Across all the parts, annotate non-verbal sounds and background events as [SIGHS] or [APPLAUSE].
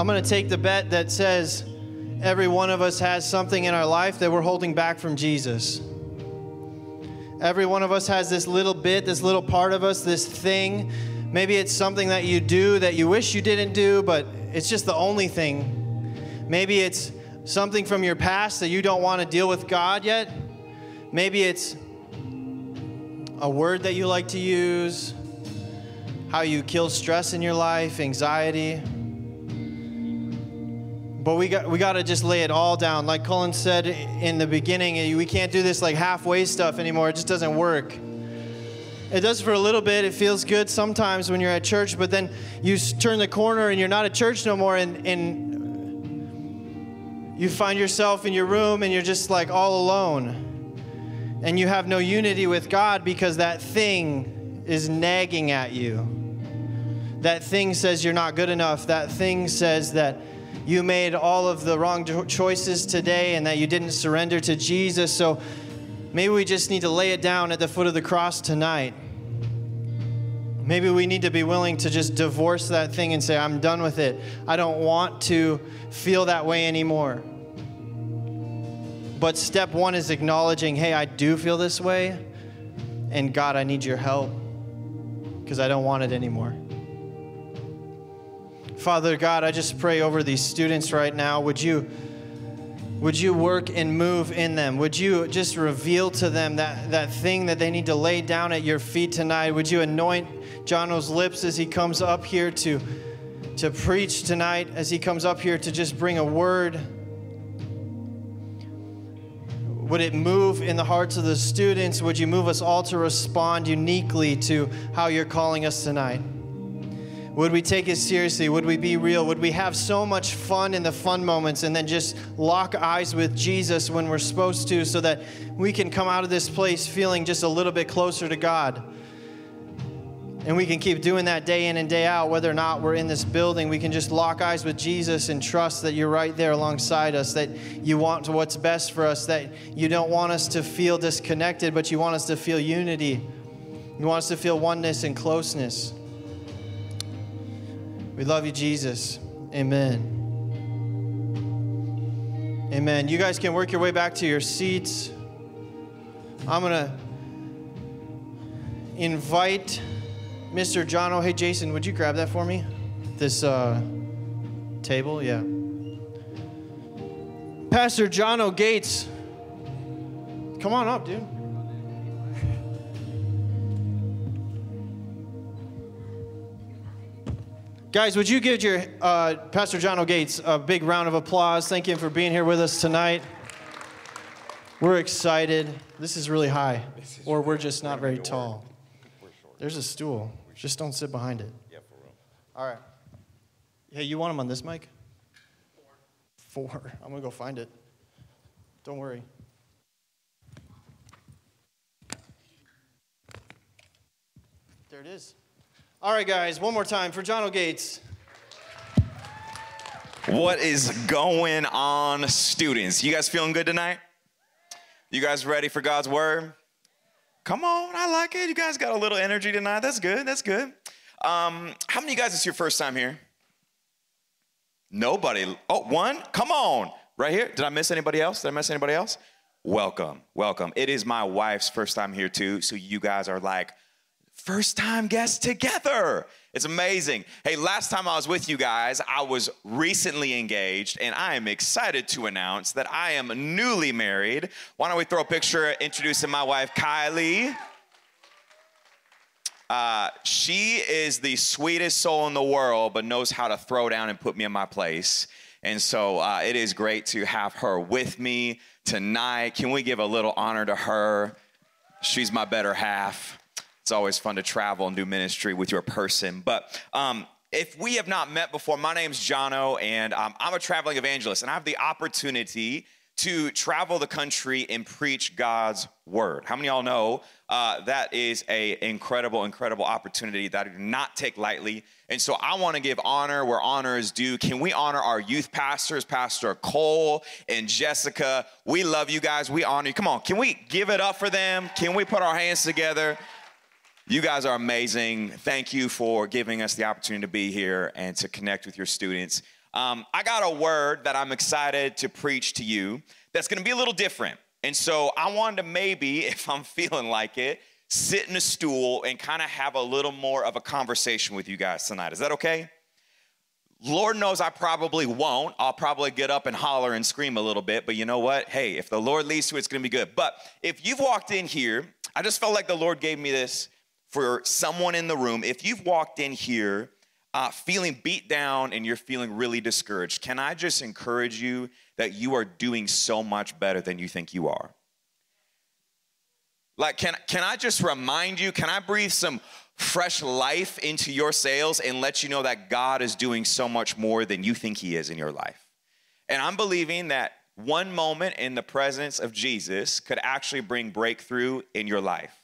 I'm going to take the bet that says every one of us has something in our life that we're holding back from Jesus. Every one of us has this little bit, this little part of us, this thing. Maybe it's something that you do that you wish you didn't do, but it's just the only thing. Maybe it's something from your past that you don't want to deal with God yet. Maybe it's a word that you like to use, how you kill stress in your life, anxiety. But we got we got to just lay it all down. Like Cullen said in the beginning, eh, we can't do this like halfway stuff anymore. It just doesn't work. It does for a little bit. It feels good sometimes when you're at church, but then you turn the corner and you're not at church no more, and, and you find yourself in your room and you're just like all alone. And you have no unity with God because that thing is nagging at you. That thing says you're not good enough. That thing says that you made all of the wrong choices today and that you didn't surrender to Jesus. So maybe we just need to lay it down at the foot of the cross tonight. Maybe we need to be willing to just divorce that thing and say, I'm done with it. I don't want to feel that way anymore. But step one is acknowledging, hey, I do feel this way, and God, I need your help because I don't want it anymore. Father God, I just pray over these students right now. Would you would you work and move in them? Would you just reveal to them that, that thing that they need to lay down at your feet tonight? Would you anoint Jono's lips as he comes up here to, to preach tonight, as he comes up here to just bring a word? Would it move in the hearts of the students? Would you move us all to respond uniquely to how you're calling us tonight? Would we take it seriously? Would we be real? Would we have so much fun in the fun moments and then just lock eyes with Jesus when we're supposed to so that we can come out of this place feeling just a little bit closer to God? And we can keep doing that day in and day out, whether or not we're in this building. We can just lock eyes with Jesus and trust that you're right there alongside us, that you want what's best for us, that you don't want us to feel disconnected, but you want us to feel unity. You want us to feel oneness and closeness. We love you, Jesus. Amen. Amen. You guys can work your way back to your seats. I'm going to invite Mr. John. Oh, hey, Jason, would you grab that for me? This uh, table? Yeah. Pastor Jono Gates. Come on up, dude. Guys, would you give your uh, Pastor Jono Gates a big round of applause? Thank you for being here with us tonight. We're excited. This is really high, or we're just not very tall. There's a stool. Just don't sit behind it. Yeah, for real. All right. Hey, you want him on this mic? Four. Four. I'm gonna go find it. Don't worry. There it is. All right, guys, one more time for Jono Gates. What is going on, students? You guys feeling good tonight? You guys ready for God's word? Come on, I like it. You guys got a little energy tonight. That's good. That's good. Um, how many of you guys, it's your first time here? Nobody. Oh, one? Come on. Right here. Did I miss anybody else? Did I miss anybody else? Welcome. Welcome. It is my wife's first time here, too. So you guys are like, first time guests together. It's amazing. Hey, last time I was with you guys, I was recently engaged, and I am excited to announce that I am newly married. Why don't we throw a picture introducing my wife, Kylie? Uh, she is the sweetest soul in the world, but knows how to throw down and put me in my place. And so uh, it is great to have her with me tonight. Can we give a little honor to her? She's my better half. It's always fun to travel and do ministry with your person. But um, if we have not met before, my name's Jono, and um, I'm a traveling evangelist, and I have the opportunity to travel the country and preach God's word. How many y'all know uh, that is a incredible, incredible opportunity that I do not take lightly. And so I want to give honor where honor is due. Can we honor our youth pastors, Pastor Cole and Jessica? We love you guys. We honor you. Come on, can we give it up for them? Can we put our hands together? You guys are amazing. Thank you for giving us the opportunity to be here and to connect with your students. Um, I got a word that I'm excited to preach to you that's gonna be a little different. And so I wanted to maybe, [LAUGHS] if I'm feeling like it, sit in a stool and kind of have a little more of a conversation with you guys tonight. Is that okay? Lord knows I probably won't. I'll probably get up and holler and scream a little bit, but you know what? Hey, if the Lord leads to it, it's gonna be good. But if you've walked in here, I just felt like the Lord gave me this for someone in the room. If you've walked in here uh, feeling beat down and you're feeling really discouraged, can I just encourage you that you are doing so much better than you think you are? Like, can, can I just remind you, can I breathe some fresh life into your sails and let you know that God is doing so much more than you think He is in your life? And I'm believing that one moment in the presence of Jesus could actually bring breakthrough in your life.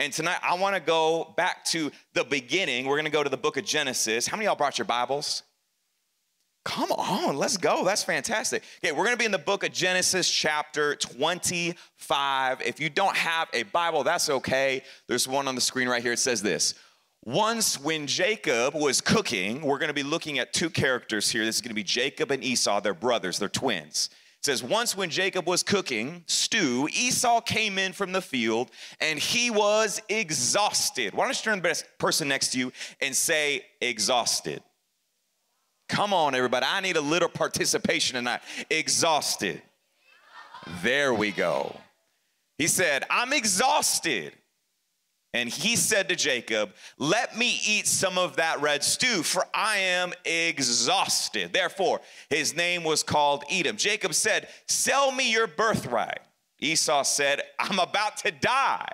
And tonight I want to go back to the beginning. We're going to go to the book of Genesis. How many y'all brought your Bibles? Come on, let's go. That's fantastic. Okay, we're going to be in the book of Genesis, chapter 25. If you don't have a Bible, that's okay. There's one on the screen right here. It says this Once, when Jacob was cooking, we're going to be looking at two characters here. This is going to be Jacob and Esau. They're brothers, they're twins. It says, Once when Jacob was cooking stew, Esau came in from the field and he was exhausted. Why don't you turn to the person next to you and say, exhausted? Come on, everybody. I need a little participation tonight. Exhausted. There we go. He said, I'm exhausted. And he said to Jacob, Let me eat some of that red stew, for I am exhausted. Therefore, his name was called Edom. Jacob said, Sell me your birthright. Esau said, I'm about to die.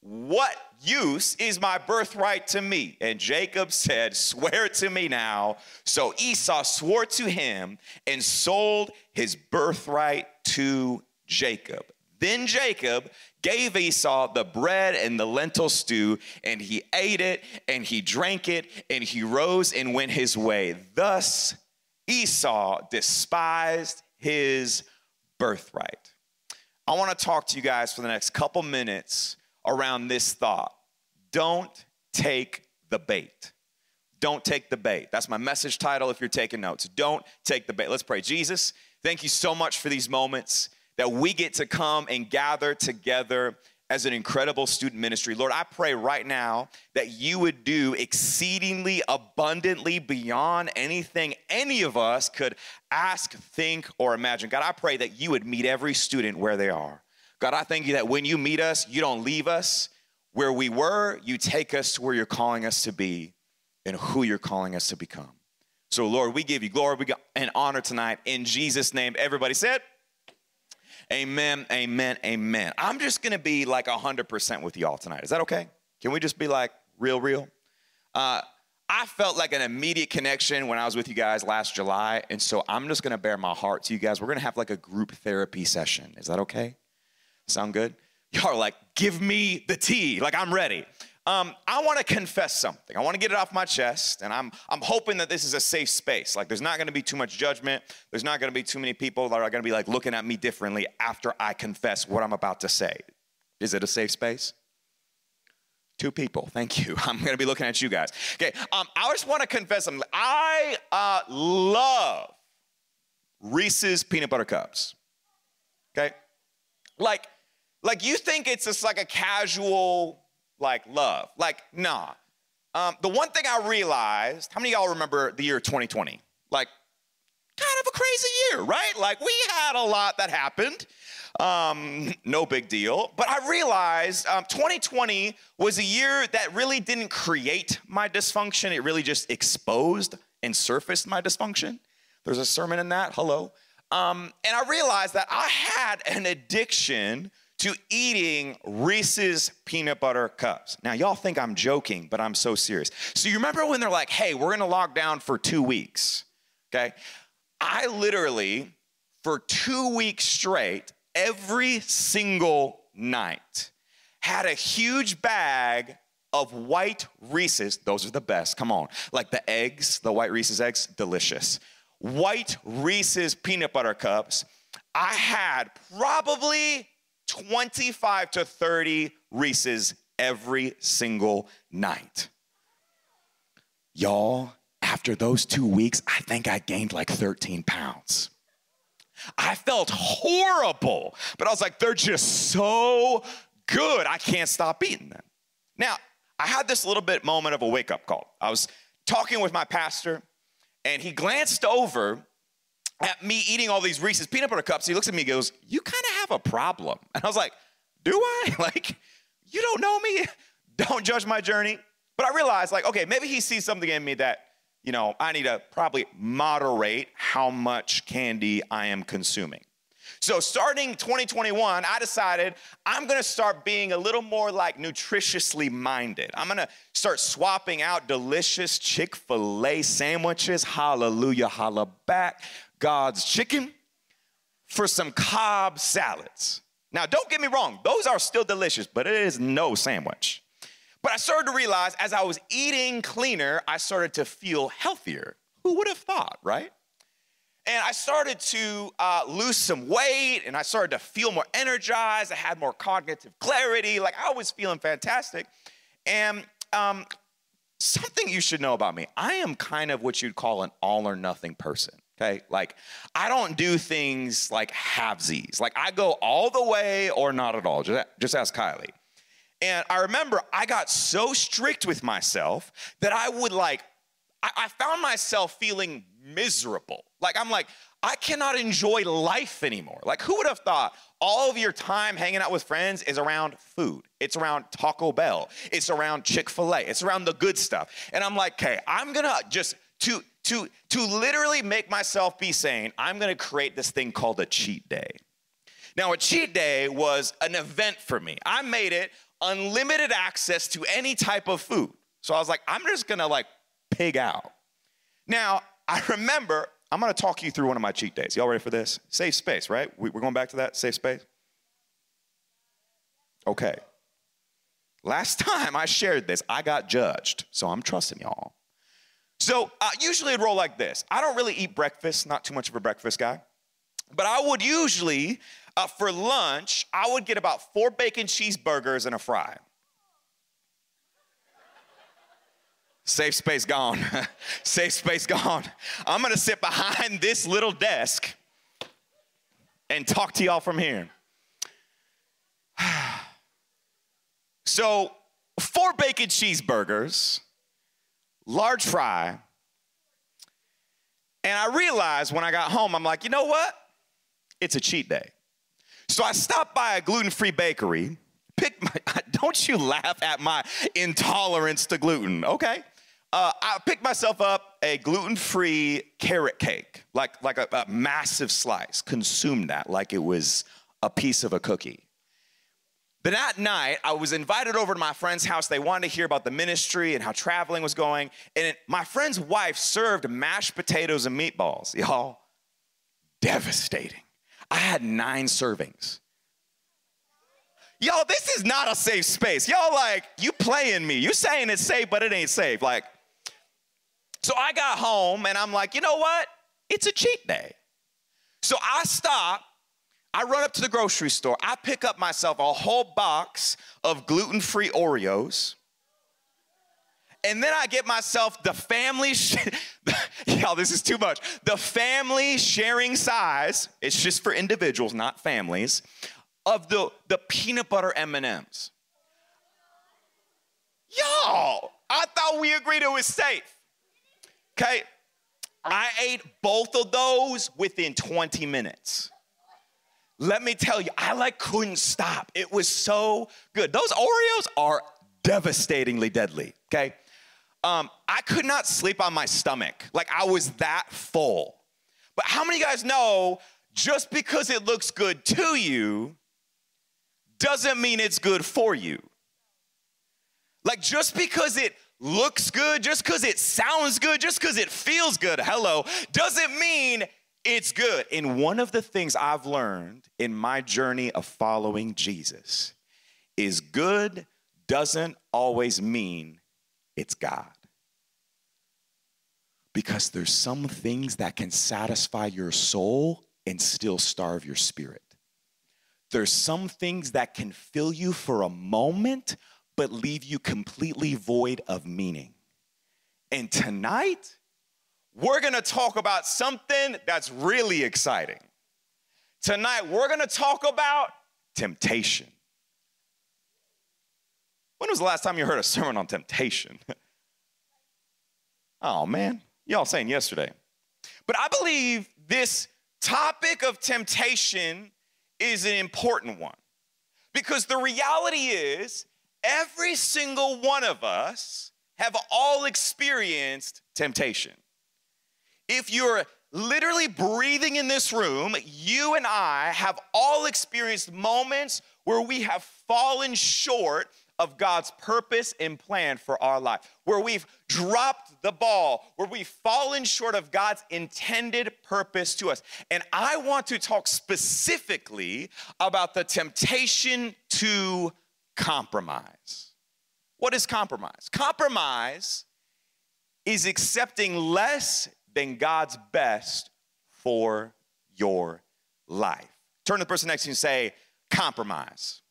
What use is my birthright to me? And Jacob said, Swear to me now. So Esau swore to him and sold his birthright to Jacob. Then Jacob gave Esau the bread and the lentil stew, and he ate it, and he drank it, and he rose and went his way. Thus Esau despised his birthright. I want to talk to you guys for the next couple minutes around this thought. Don't take the bait. Don't take the bait. That's my message title if you're taking notes. Don't take the bait. Let's pray. Jesus, thank you so much for these moments that we get to come and gather together as an incredible student ministry. Lord, I pray right now that you would do exceedingly abundantly beyond anything any of us could ask, think, or imagine. God, I pray that you would meet every student where they are. God, I thank you that when you meet us, you don't leave us where we were, you take us to where you're calling us to be and who you're calling us to become. So, Lord, we give you glory and honor tonight in Jesus' name. Everybody said, Amen, amen, amen. I'm just gonna be like 100% with y'all tonight. Is that okay? Can we just be like real, real? Uh, I felt like an immediate connection when I was with you guys last July, and so I'm just gonna bare my heart to you guys. We're gonna have like a group therapy session. Is that okay? Sound good? Y'all are like, give me the tea. Like, I'm ready. Um, I want to confess something. I want to get it off my chest, and I'm I'm hoping that this is a safe space. Like, there's not going to be too much judgment. There's not going to be too many people that are going to be like looking at me differently after I confess what I'm about to say. Is it a safe space? Two people. Thank you. [LAUGHS] I'm going to be looking at you guys. Okay. Um, I just want to confess something. I uh, love Reese's peanut butter cups. Okay. Like like you think it's just like a casual like love. Like, nah. Um, the one thing I realized, how many y'all remember the year 2020? Like, kind of a crazy year, right? Like, we had a lot that happened. Um, [LAUGHS] no big deal. But I realized um, 2020 was a year that really didn't create my dysfunction. It really just exposed and surfaced my dysfunction. There's a sermon in that. Hello. Um, and I realized that I had an addiction to eating Reese's peanut butter cups. Now, y'all think I'm joking, but I'm so serious. So, you remember when they're like, hey, we're gonna lock down for two weeks, okay? I literally, for two weeks straight, every single night, had a huge bag of white Reese's. Those are the best, come on. Like the eggs, the white Reese's eggs, delicious. White Reese's peanut butter cups. I had probably 25 to 30 Reese's every single night. Y'all, after those two weeks, I think I gained like 13 pounds. I felt horrible, but I was like, they're just so good. I can't stop eating them. Now, I had this little bit moment of a wake up call. I was talking with my pastor, and he glanced over at me eating all these Reese's peanut butter cups. He looks at me and goes, You kind of have a problem. [LAUGHS] And I was like, Do I? [LAUGHS] Like, you don't know me? [LAUGHS] Don't judge my journey. But I realized, like, okay, maybe he sees something in me that, you know, I need to probably moderate how much candy I am consuming. So, starting 2021, I decided I'm gonna start being a little more like nutritiously minded. I'm gonna start swapping out delicious Chick fil A sandwiches, hallelujah, holla back, God's chicken, for some Cobb salads. Now, don't get me wrong, those are still delicious, but it is no sandwich. But I started to realize as I was eating cleaner, I started to feel healthier. Who would have thought, right? And I started to uh, lose some weight and I started to feel more energized. I had more cognitive clarity. Like I was feeling fantastic. And um, something you should know about me I am kind of what you'd call an all or nothing person. Okay, like I don't do things like halvesies. Like I go all the way or not at all. Just, just ask Kylie. And I remember I got so strict with myself that I would like, I, I found myself feeling miserable. Like, I'm like, I cannot enjoy life anymore. Like, who would have thought all of your time hanging out with friends is around food? It's around Taco Bell. It's around Chick fil A. It's around the good stuff. And I'm like, okay, I'm gonna just, to, to, to literally make myself be sane, I'm gonna create this thing called a cheat day. Now, a cheat day was an event for me. I made it unlimited access to any type of food. So I was like, I'm just gonna like pig out. Now, I remember, I'm gonna talk you through one of my cheat days. Y'all ready for this? Safe space, right? We're going back to that? Safe space? Okay. Last [LAUGHS] time I shared this, I got judged, so I'm trusting y'all. So uh, usually it'd roll like this. I don't really eat breakfast, not too much of a breakfast guy. But I would usually, uh, for lunch, I would get about four bacon cheeseburgers and a fry. Safe space gone. [LAUGHS] Safe space gone. I'm gonna sit behind this little desk and talk to y'all from here. [SIGHS] so, four bacon cheeseburgers, large fry, and I realized when I got home, I'm like, you know what? It's a cheat day. So I stopped by a gluten free bakery, picked my, [LAUGHS] don't you laugh at my intolerance to gluten, okay? Uh, I picked myself up a gluten free carrot cake, like, like a, a massive slice, consumed that like it was a piece of a cookie. But that night, I was invited over to my friend's house. They wanted to hear about the ministry and how traveling was going. And it, my friend's wife served mashed potatoes and meatballs. Y'all, devastating. I had nine servings. Y'all, this is not a safe space. Y'all, like, you playing me. You saying it's safe, but it ain't safe. Like, so I got home and I'm like, you know what? It's a cheat day. So I stop I run up to the grocery store. I pick up myself a whole box of gluten free Oreos. And then I get myself the family, sh- [LAUGHS] y'all, this is too much. The family sharing size, it's just for individuals, not families, of the, the peanut butter M&Ms. Y'all, I thought we agreed it was safe. Okay, I ate both of those within 20 minutes. Let me tell you, I like couldn't stop. It was so good. Those Oreos are devastatingly deadly, okay? Um, I could not sleep on my stomach. Like I was that full. But how many of you guys know just because it looks good to you doesn't mean it's good for you? Like just because it looks good, just because it sounds good, just because it feels good, hello, doesn't mean it's good. And one of the things I've learned in my journey of following Jesus is good doesn't always mean it's God. Because there's some things that can satisfy your soul and still starve your spirit. There's some things that can fill you for a moment but leave you completely void of meaning. And tonight, we're gonna talk about something that's really exciting. Tonight, we're gonna talk about temptation. When was the last time you heard a sermon on temptation? [LAUGHS] oh man, y'all saying yesterday. But I believe this topic of temptation is an important one because the reality is every single one of us have all experienced temptation. If you're literally breathing in this room, you and I have all experienced moments where we have fallen short of God's purpose and plan for our life, where we've dropped the ball, where we've fallen short of God's intended purpose to us. And I want to talk specifically about the temptation to compromise. What is compromise? Compromise is accepting less than God's best for your life. Turn to the person next to you and say, compromise.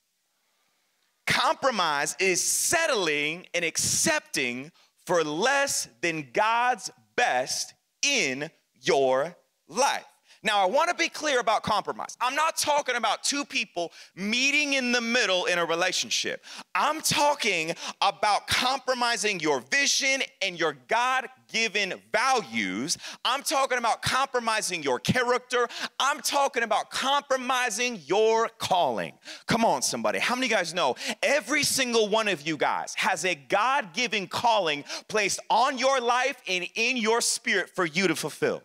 Compromise is settling and accepting for less than God's best in your life. Now, I want to be clear about compromise. I'm not talking about two people meeting in the middle in a relationship. I'm talking about compromising your vision and your God given values. I'm talking about compromising your character. I'm talking about compromising your calling. Come on, somebody. How many guys know every single one of you guys has a God given calling placed on your life and in your spirit for you to fulfill?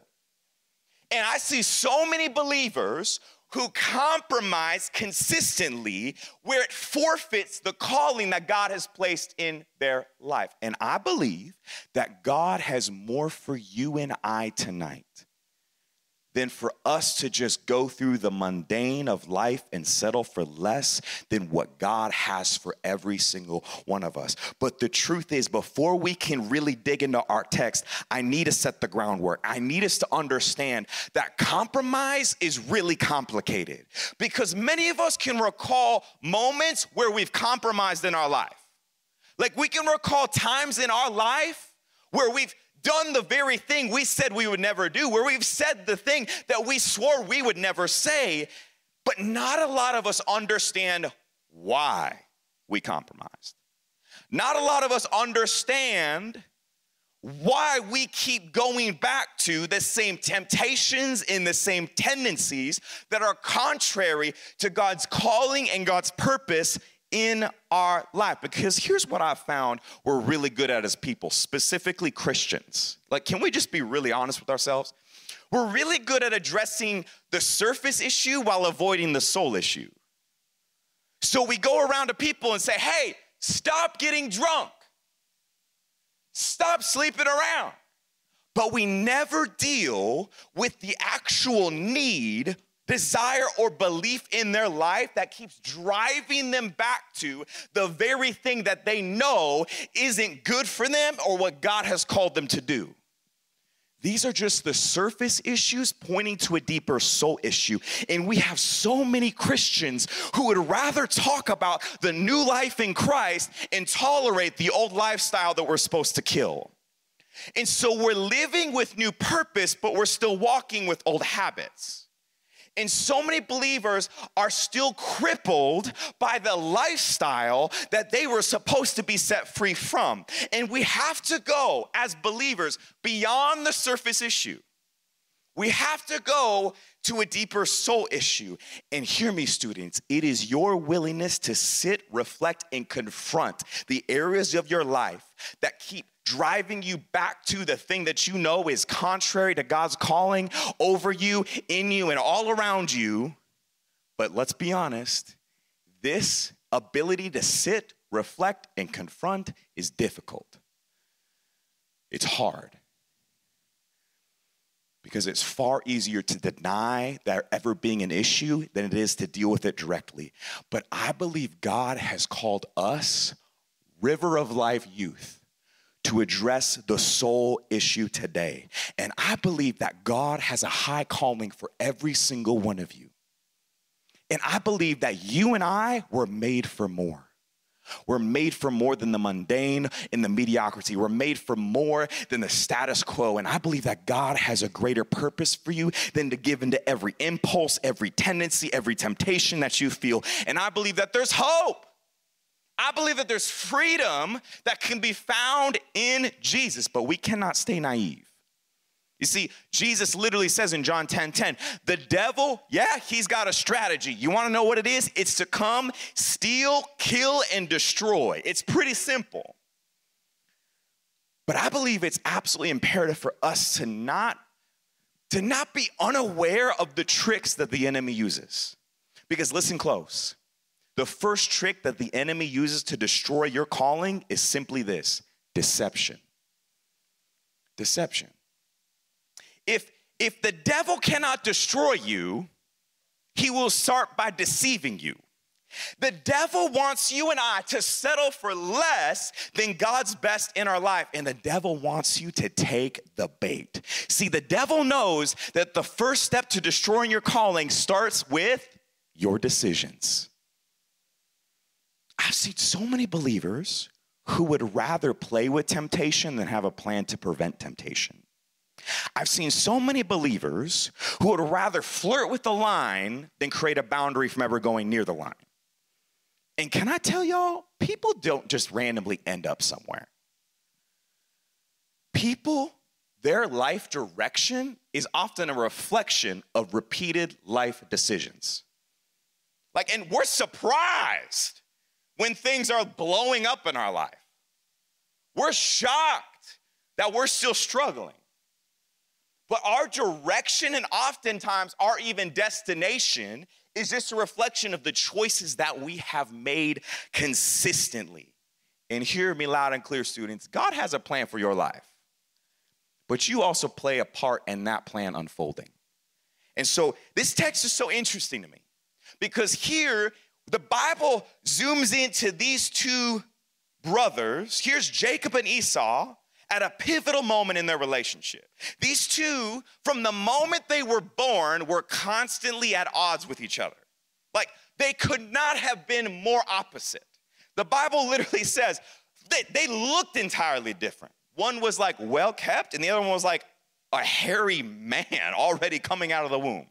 And I see so many believers who compromise consistently where it forfeits the calling that God has placed in their life. And I believe that God has more for you and I tonight than for us to just go through the mundane of life and settle for less than what God has for every single one of us. But the truth is, before we can really dig into our text, I need to set the groundwork. I need us to understand that compromise is really complicated because many of us can recall moments where we've compromised in our life. Like we can recall times in our life where we've done the very thing we said we would never do, where we've said the thing that we swore we would never say, but not a lot of us understand why we compromised. Not a lot of us understand why we keep going back to the same temptations and the same tendencies that are contrary to God's calling and God's purpose in our life. Because here's what I found we're really good at as people, specifically Christians. Like, can we just be really honest with ourselves? We're really good at addressing the surface issue while avoiding the soul issue. So we go around to people and say, hey, stop getting drunk, stop sleeping around. But we never deal with the actual need desire or belief in their life that keeps driving them back to the very thing that they know isn't good for them or what God has called them to do. These are just the surface issues pointing to a deeper soul issue. And we have so many Christians who would rather talk about the new life in Christ and tolerate the old lifestyle that we're supposed to kill. And so we're living with new purpose, but we're still walking with old habits. And so many believers are still crippled by the lifestyle that they were supposed to be set free from. And we have to go as believers beyond the surface issue. We have to go to a deeper soul issue. And hear me, students, it is your willingness to sit, reflect, and confront the areas of your life that keep driving you back to the thing that you know is contrary to God's calling over you, in you, and all around you. But let's be honest, this ability to sit, reflect, and confront is difficult. It's hard because it's far easier to deny there ever being an issue than it is to deal with it directly. But I believe God has called us, River of Life Youth, to address the soul issue today. And I believe that God has a high calling for every single one of you. And I believe that you and I were made for more. We're made for more than the mundane and the mediocrity. We're made for more than the status quo. And I believe that God has a greater purpose for you than to give into every impulse, every tendency, every temptation that you feel. And I believe that there's hope. I believe that there's freedom that can be found in Jesus, but we cannot stay naive. You see, Jesus literally says in John 10 10, the devil, yeah, he's got a strategy. You wanna know what it is? It's to come, steal, kill, and destroy. It's pretty simple. But I believe it's absolutely imperative for us to not, to not be unaware of the tricks that the enemy uses. Because listen close. The first trick that the enemy uses to destroy your calling is simply this deception. Deception. If, if the devil cannot destroy you, he will start by deceiving you. The devil wants you and I to settle for less than God's best in our life, and the devil wants you to take the bait. See, the devil knows that the first step to destroying your calling starts with your decisions. I've seen so many believers who would rather play with temptation than have a plan to prevent temptation. I've seen so many believers who would rather flirt with the line than create a boundary from ever going near the line. And can I tell y'all, people don't just randomly end up somewhere. People, their life direction is often a reflection of repeated life decisions. Like, and we're surprised when things are blowing up in our life. We're shocked that we're still struggling. But our direction and oftentimes our even destination is just a reflection of the choices that we have made consistently. And hear me loud and clear, students God has a plan for your life, but you also play a part in that plan unfolding. And so this text is so interesting to me because here the Bible zooms into these two brothers. Here's Jacob and Esau at a pivotal moment in their relationship. These two, from the moment they were born, were constantly at odds with each other. Like they could not have been more opposite. The Bible [LAUGHS] literally says they, they looked entirely different. One was like well kept, and the other one was like a hairy man [LAUGHS] already coming out of the womb.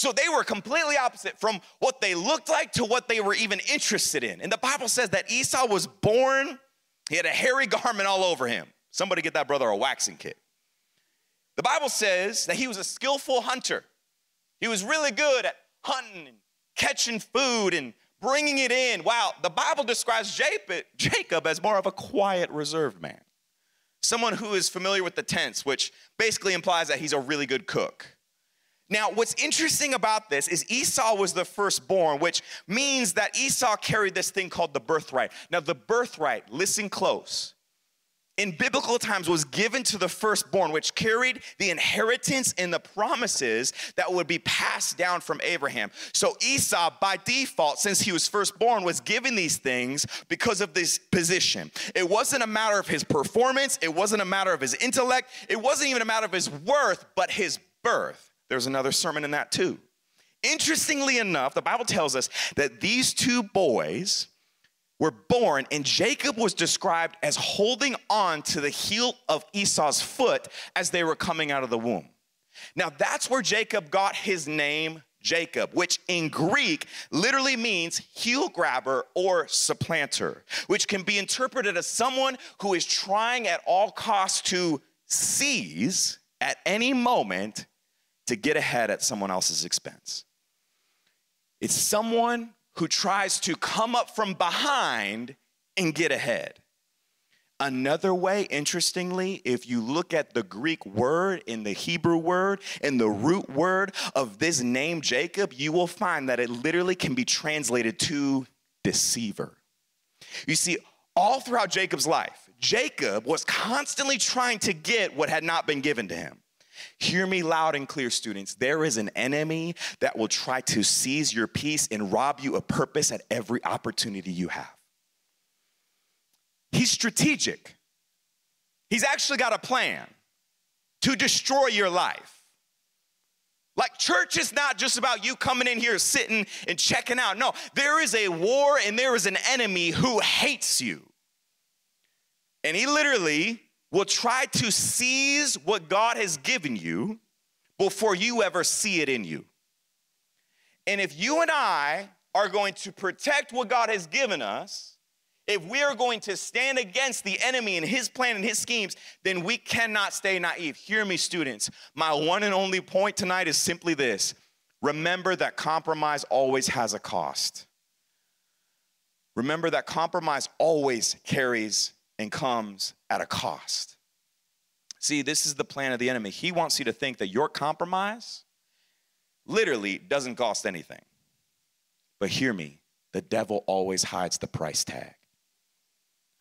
So they were completely opposite from what they looked like to what they were even interested in. And the Bible says that Esau was born, he had a hairy [LAUGHS] garment all over him. Somebody get that brother a waxing kit. The Bible says that he was a skillful hunter. He was really good at hunting and catching food and bringing it in. Wow, the Bible describes Jacob as more of a quiet, reserved man. Someone who is familiar with the tents, which basically implies that he's a really good cook. Now, what's interesting about this is Esau was the firstborn, which means that Esau carried this thing called the birthright. Now, the birthright, listen close, in biblical times was given to the firstborn, which carried the inheritance and the promises that would be passed down from Abraham. So Esau, by default, since he was firstborn, was given these things because of this position. It wasn't a matter of his performance, it wasn't a matter of his intellect, it wasn't even a matter of his worth, but his birth. There's another sermon in that too. Interestingly enough, the Bible tells us that these two boys were born, and Jacob was described as holding on to the heel of Esau's foot as they were coming out of the womb. Now, that's where Jacob got his name, Jacob, which in Greek literally means heel grabber or supplanter, which can be interpreted as someone who is trying at all costs to seize at any moment to get ahead at someone else's expense. It's someone who tries to come up from behind and get ahead. Another way, interestingly, if you look at the Greek word in the Hebrew word and the root word of this name, Jacob, you will find that it literally can be translated to deceiver. You see, all throughout Jacob's life, Jacob was constantly trying to get what had not been given to him. Hear me loud and clear, students. There is an enemy that will try to seize your peace and rob you of purpose at every opportunity you have. He's strategic, he's actually got a plan to destroy your life. Like, church is not just about you coming in here, sitting and checking out. No, there is a war and there is an enemy who hates you. And he literally will try to seize what God has given you before you ever see it in you. And if you and I are going to protect what God has given us, if we are going to stand against the enemy and his plan and his schemes, then we cannot stay naive. Hear me, students. My one and only point tonight is simply this remember that compromise always has a cost. Remember that compromise always carries and comes at a cost. See, this is the plan of the enemy. He wants you to think that your compromise literally doesn't cost anything. But hear me, the devil always hides the price tag.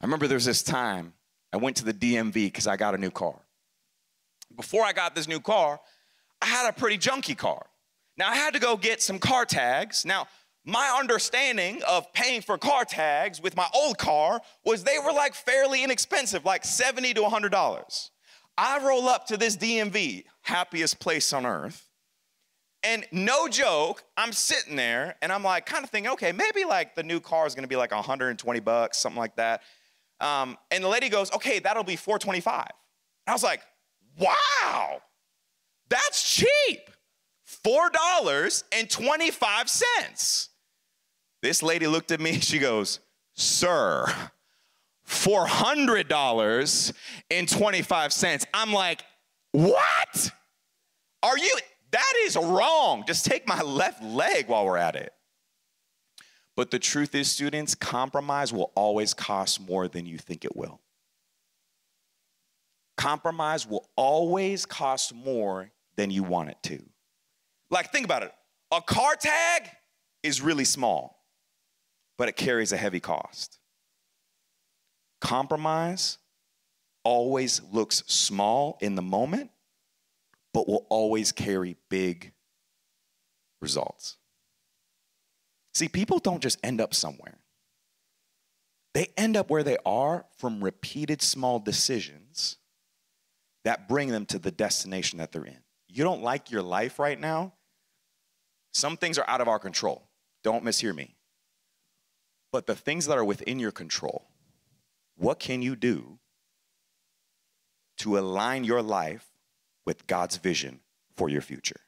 I remember there was this time I went to the DMV because I got a new car. Before I got this new car, I had a pretty junky car. Now I had to go get some car tags. Now, my understanding of paying for car tags with my old car was they were like fairly inexpensive, like 70 to $100. I roll up to this DMV, happiest place on earth. And no joke, I'm sitting there and I'm like kind of thinking, okay, maybe like the new car is gonna be like 120 bucks, something like that. Um, and the lady goes, okay, that'll be 425. I was like, wow, that's cheap. $4.25. This lady looked at me, she goes, sir, $400.25. I'm like, what? Are you, that is wrong. Just take my left leg while we're at it. But the truth is, students, compromise will always cost more than you think it will. Compromise will always cost more than you want it to. Like, think about it a car tag is really small, but it carries a heavy cost. Compromise always looks small in the moment, but will always carry big results. See, people don't just end up somewhere, they end up where they are from repeated small decisions that bring them to the destination that they're in. You don't like your life right now? Some things are out of our control. Don't mishear me. But the things that are within your control, what can you do to align your life with God's vision for your future?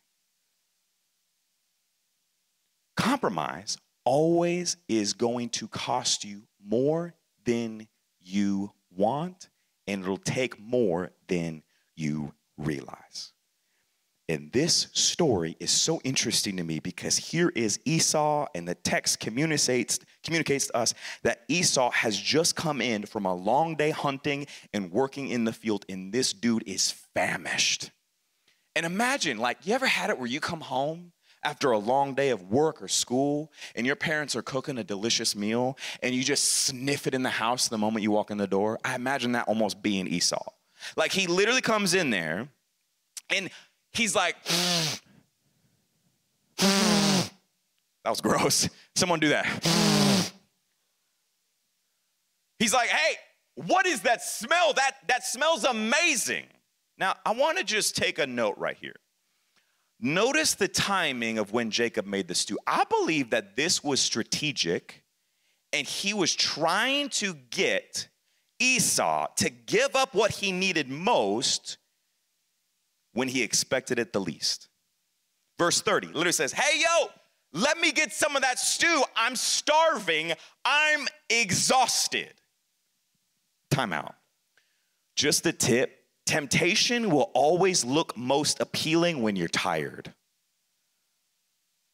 Compromise always is going to cost you more than you want, and it'll take more than you realize. And this story is so interesting to me because here is Esau, and the text communicates, communicates to us that Esau has just come in from a long day hunting and working in the field, and this dude is famished. And imagine, like, you ever had it where you come home after a long day of work or school and your parents are cooking a delicious meal and you just sniff it in the house the moment you walk in the door, I imagine that almost being Esau. Like he literally comes in there and he's like, that was gross. Someone do that. He's like, hey, what is that smell? That, that smells amazing. Now, I want to just take a note right here. Notice the timing of when Jacob made the stew. I believe that this was strategic and he was trying to get Esau to give up what he needed most when he expected it the least. Verse 30 literally says, Hey, yo, let me get some of that stew. I'm starving. I'm exhausted. Time out. Just a tip Temptation will always look most appealing when you're tired.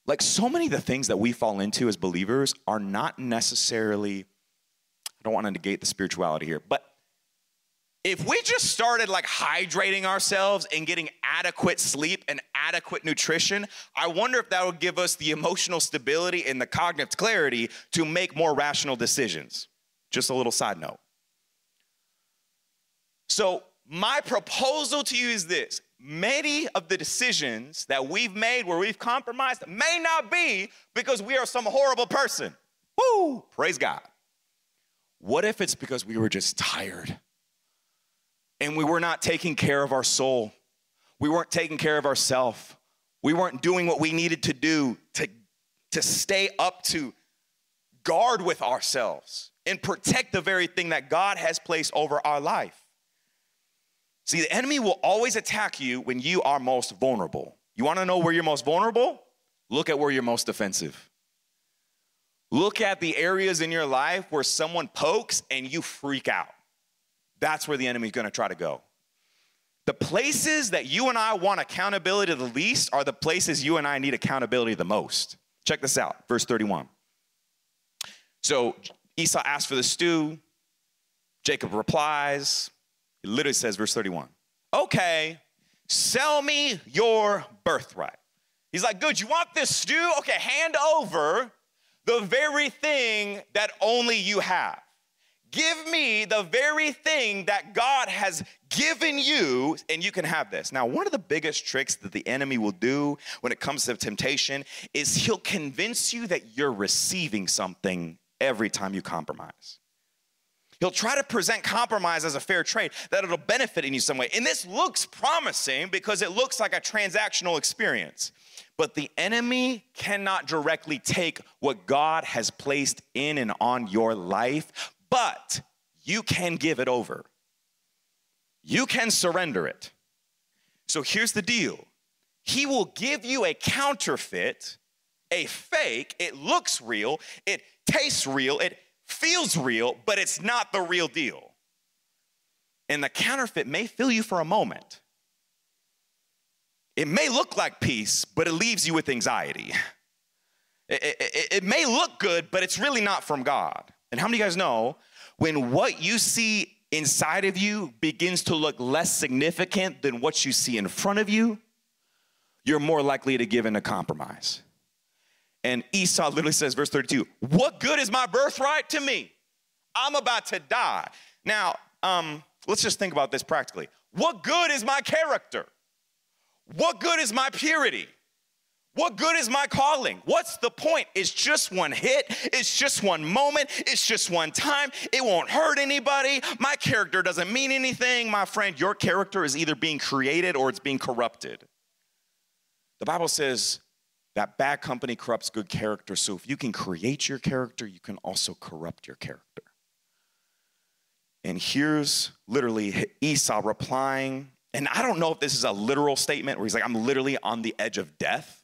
Like so many of the things that we fall into as believers are not necessarily, I don't want to negate the spirituality here, but if we just started like hydrating ourselves and getting adequate sleep and adequate nutrition, I wonder if that would give us the emotional stability and the cognitive clarity to make more rational decisions. Just a little side note. So, my proposal to you is this many of the decisions that we've made where we've compromised may not be because we are some horrible person. Woo! Praise God. What if it's because we were just tired and we were not taking care of our soul? We weren't taking care of ourselves. We weren't doing what we needed to do to, to stay up to guard with ourselves and protect the very thing that God has placed over our life. See, the enemy will always attack you when you are most vulnerable. You wanna know where you're most vulnerable? Look at where you're most defensive. Look at the areas in your life where someone pokes and you freak out. That's where the enemy's gonna try to go. The places that you and I want accountability the least are the places you and I need accountability the most. Check this out, verse 31. So Esau asks for the stew. Jacob replies. He literally says, verse 31, okay, sell me your birthright. He's like, good, you want this stew? Okay, hand over the very thing that only you have. Give me the very thing that God has given you, and you can have this. Now, one of the biggest tricks that the enemy will do when it comes to temptation is he'll convince you that you're receiving something every time you compromise. He'll try to present compromise as a fair trade, that it'll benefit in you some way. And this looks promising because it looks like a transactional experience. But the enemy cannot directly take what God has placed in and on your life, but you can give it over. You can surrender it. So here's the deal He will give you a counterfeit, a fake. It looks real, it tastes real, it feels real, but it's not the real deal. And the counterfeit may fill you for a moment. It may look like peace, but it leaves you with anxiety. It, it, it, may look good, but it's really not from God. And how many of you guys know when what you see inside of you begins to look less significant than what you see in front of you, you're more likely to give in a compromise. And Esau literally says, verse 32, What good is my birthright to me? I'm about to die. Now, um, let's just think about this practically. What good is my character? What good is my purity? What good is my calling? What's the point? It's just one hit. It's just one moment. It's just one time. It won't hurt anybody. My character doesn't mean anything. My friend, your character is either being created or it's being corrupted. The Bible says that bad company corrupts good character. So if you can create your character, you can also corrupt your character. And here's literally Esau replying. And I don't know if this is a literal statement where he's like, I'm literally on the edge of death.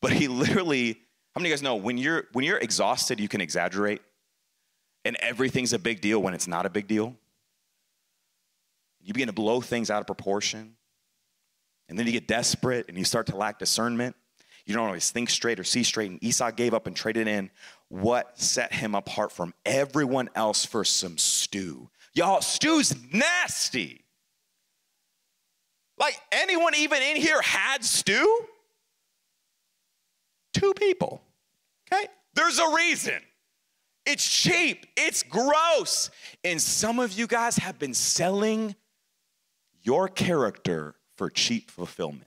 But he literally, how many of you guys know when you're when you're exhausted, you can exaggerate? And everything's a big deal when it's not a big deal. You begin to blow things out of proportion. And then you get desperate and you start to lack discernment. You don't always think straight or see straight. And Esau gave up and traded in what set him apart from everyone else for some stew. Y'all, stew's nasty. Like anyone even in here had stew? Two people. Okay? There's a reason. It's cheap, it's gross. And some of you guys have been selling your character for cheap fulfillment.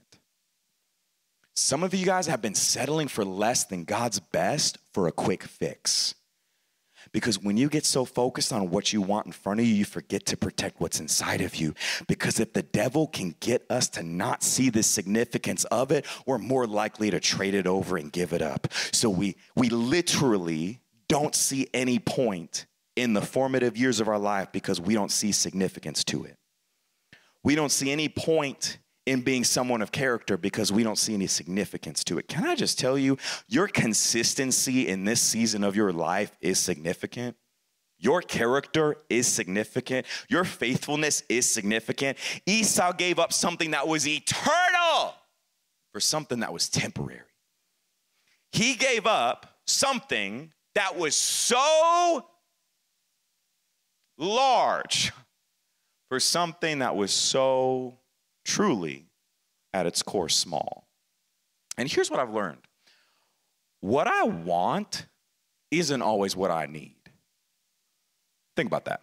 Some of you guys have been settling for less than God's best for a quick fix. Because when you get so focused on what you want in front of you, you forget to protect what's inside of you. Because if the devil can get us to not see the significance of it, we're more likely to trade it over and give it up. So we, we literally don't see any point in the formative years of our life because we don't see significance to it. We don't see any point in being someone of character because we don't see any significance to it. Can I just tell you, your consistency in this season of your life is significant. Your character is significant. Your faithfulness is significant. Esau gave up something that was eternal for something that was temporary. He gave up something that was so large for something that was so truly at its core small. And here's what I've learned what I want isn't always what I need. Think about that.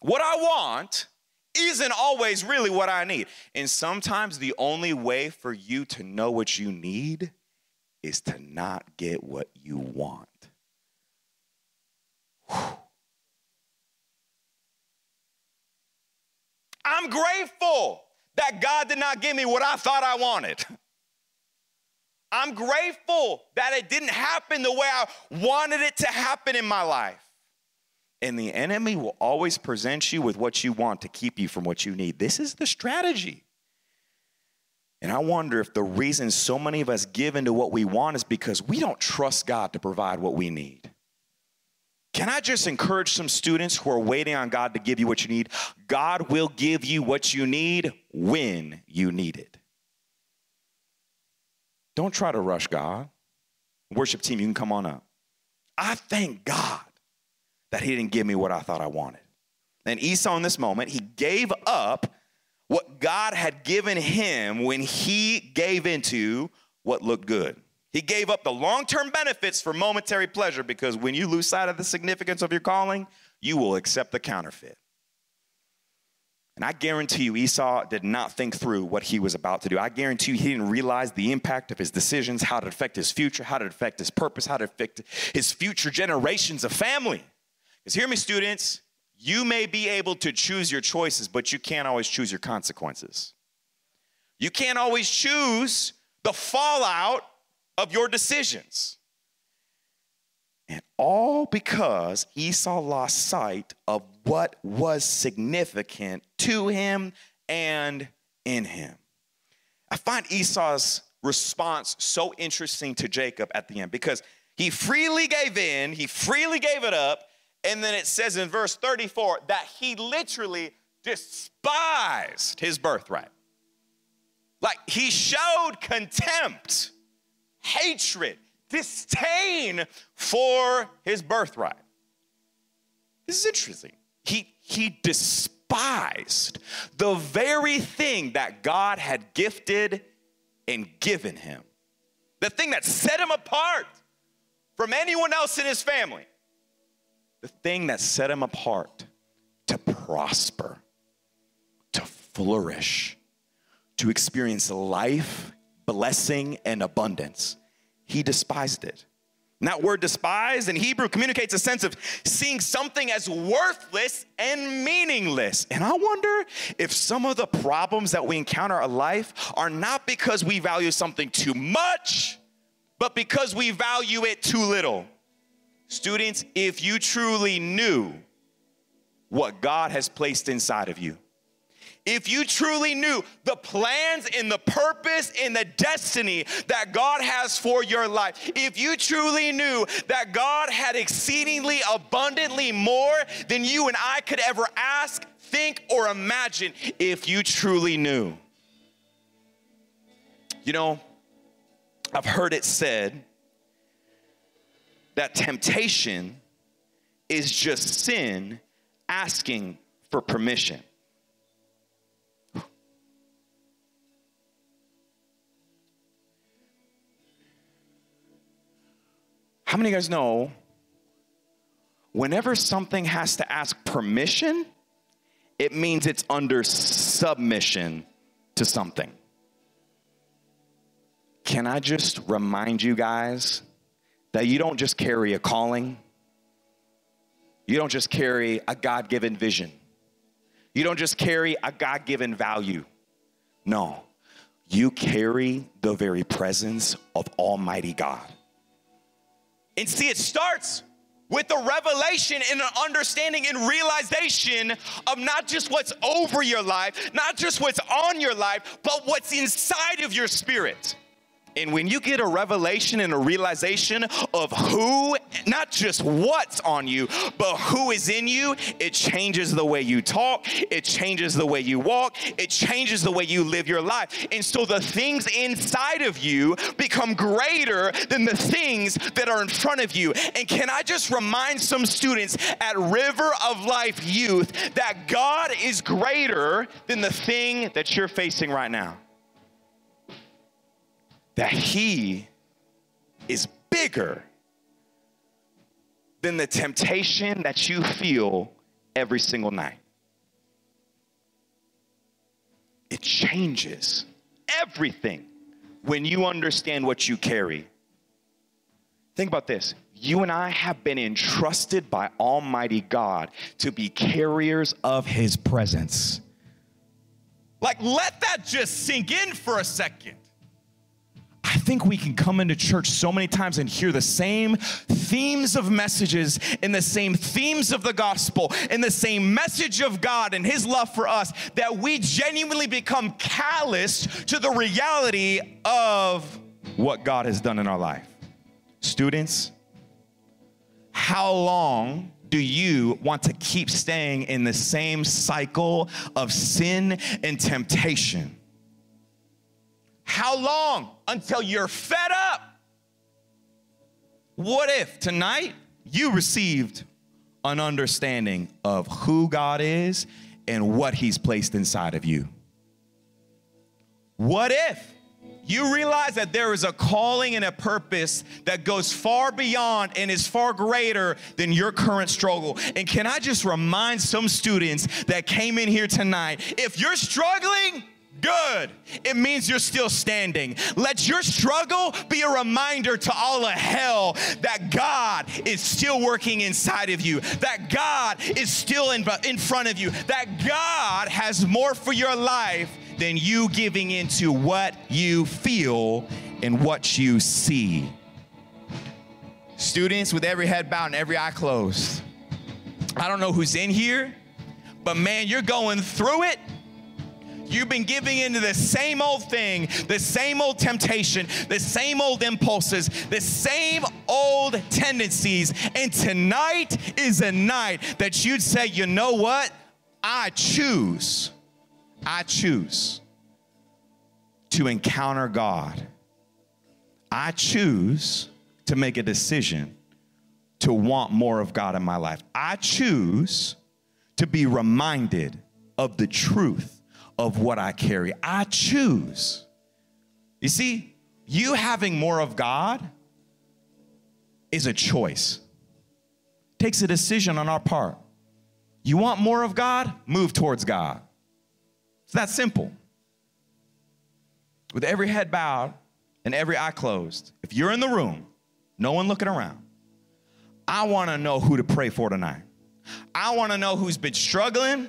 What I want isn't always really what I need. And sometimes the only way for you to know what you need is to not get what you want. Whew. I'm grateful that God did not give me what I thought I wanted. I'm grateful that it didn't happen the way I wanted it to happen in my life. And the enemy will always present you with what you want to keep you from what you need. This is the strategy. And I wonder if the reason so many of us give into what we want is because we don't trust God to provide what we need. Can I just encourage some students who are waiting on God to give you what you need? God will give you what you need when you need it. Don't try to rush God. Worship team, you can come on up. I thank God that He didn't give me what I thought I wanted. And Esau, in this moment, he gave up what God had given him when he gave into what looked good. He gave up the long term benefits for momentary pleasure because when you lose sight of the significance of your calling, you will accept the counterfeit. And I guarantee you, Esau did not think through what he was about to do. I guarantee you, he didn't realize the impact of his decisions, how to affect his future, how to affect his purpose, how to affect his future generations of family. Because hear me, students, you may be able to choose your choices, but you can't always choose your consequences. You can't always choose the fallout of your decisions. And all because Esau lost sight of what was significant to him and in him. I find Esau's response so interesting to Jacob at the end because he freely gave in, he freely gave it up, and then it says in verse 34 that he literally despised his birthright. Like he showed contempt, hatred, disdain for his birthright. This is interesting. He, he despised the very thing that God had gifted and given him, the thing that set him apart from anyone else in his family, the thing that set him apart to prosper, to flourish, to experience life, blessing, and abundance he despised it. And that word despise in Hebrew communicates a sense of seeing something as worthless and meaningless. And I wonder if some of the problems that we encounter in life are not because we value something too much, but because we value it too little. Students, if you truly knew what God has placed inside of you, if you truly knew the plans and the purpose and the destiny that God has for your life, if you truly knew that God had exceedingly abundantly more than you and I could ever ask, think, or imagine, if you truly knew. You know, I've heard it said that temptation is just sin asking for permission. How many of you guys know whenever something has to ask permission, it means it's under submission to something? Can I just remind you guys that you don't just carry a calling, you don't just carry a God given vision, you don't just carry a God given value. No, you carry the very presence of Almighty God. And see, it starts with a revelation and an understanding and realization of not just what's over your life, not just what's on your life, but what's inside of your spirit. And when you get a revelation and a realization of who, not just what's on you, but who is in you, it changes the way you talk, it changes the way you walk, it changes the way you live your life. And so the things inside of you become greater than the things that are in front of you. And can I just remind some students at River of Life Youth that God is greater than the thing that you're facing right now? That He is bigger than the temptation that you feel every single night. It changes everything when you understand what you carry. Think about this. You and I have been entrusted by Almighty God to be carriers of His presence. Like, let that just sink in for a second think we can come into church so many times and hear the same themes of messages and the same themes of the gospel and the same message of God and His love for us that we genuinely become calloused to the reality of what God has done in our life. Students, how long do you want to keep staying in the same cycle of sin and temptation? How long until you're fed up? What if tonight you received an understanding of who God is and what He's placed inside of you? What if you realize that there is a calling and a purpose that goes far beyond and is far greater than your current struggle. And can I just remind some students that came in here tonight if you're struggling, Good. It means you're still standing. Let your struggle be a reminder to all of hell that God is still working inside of you, that God is still in, in front of you, that God has more for your life than you giving into what you feel and what you see. Students, with every head bowed and every eye closed, I don't know who's in here, but man, you're going through it You've been giving into the same old thing, the same old temptation, the same old impulses, the same old tendencies. And tonight is a night that you'd say, you know what? I choose, I choose to encounter God. I choose to make a decision to want more of God in my life. I choose to be reminded of the truth of what I carry. I choose. You see, you having more of God is a choice. It takes a decision on our part. You want more of God? Move towards God. It's that simple. With every head bowed and every eye closed, if you're in the room, no one looking around, I wanna know who to pray for tonight. I wanna know who's been struggling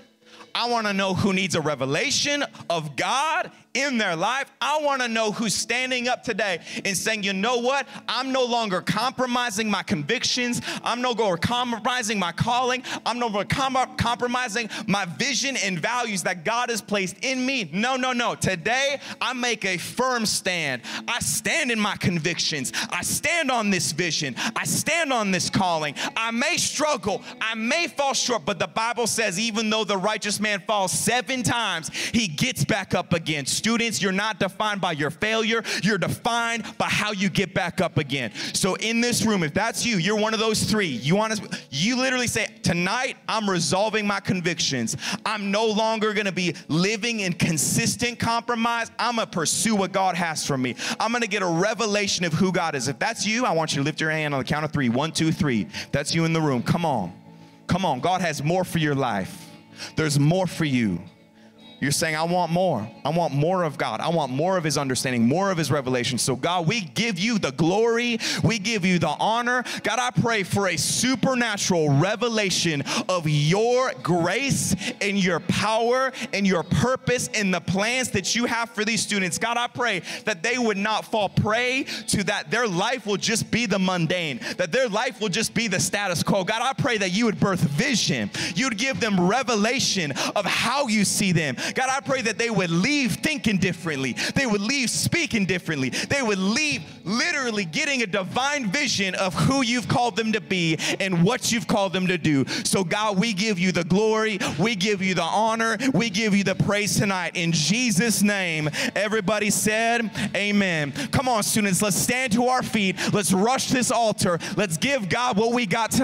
I want to know who needs a revelation of God in their life. I want to know who's standing up today and saying, you know what? I'm no longer compromising my convictions. I'm no longer compromising my calling. I'm no longer com- compromising my vision and values that God has placed in me. No, no, no. Today, I make a firm stand. I stand in my convictions. I stand on this vision. I stand on this calling. I may struggle. I may fall short, but the Bible says, even though the righteous man falls seven times, he gets back up again. Students, you're not defined by your failure, you're defined by how you get back up again. So in this room, if that's you, you're one of those three. You want to you literally say, "Tonight I'm resolving my convictions. I'm no longer going to be living in consistent compromise. I'm going to pursue what God has for me. I'm going to get a revelation of who God is." If that's you, I want you to lift your hand on the count of three. One, two, three. That's you in the room. Come on. Come on. God has more for your life. There's more for you. You're saying, I want more. I want more of God. I want more of His understanding, more of His revelation. So, God, we give you the glory. We give you the honor. God, I pray for a supernatural revelation of your grace and your power and your purpose and the plans that you have for these students. God, I pray that they would not fall prey to that their life will just be the mundane, that their life will just be the status quo. God, I pray that you would birth vision. You'd give them revelation of how you see them. God, I pray that they would leave thinking differently. They would leave speaking differently. They would leave literally getting a divine vision of who you've called them to be and what you've called them to do. So, God, we give you the glory, we give you the honor, we give you the praise tonight. In Jesus' name, everybody said, Amen. Come on, students, let's stand to our feet. Let's rush this altar. Let's give God what we got tonight.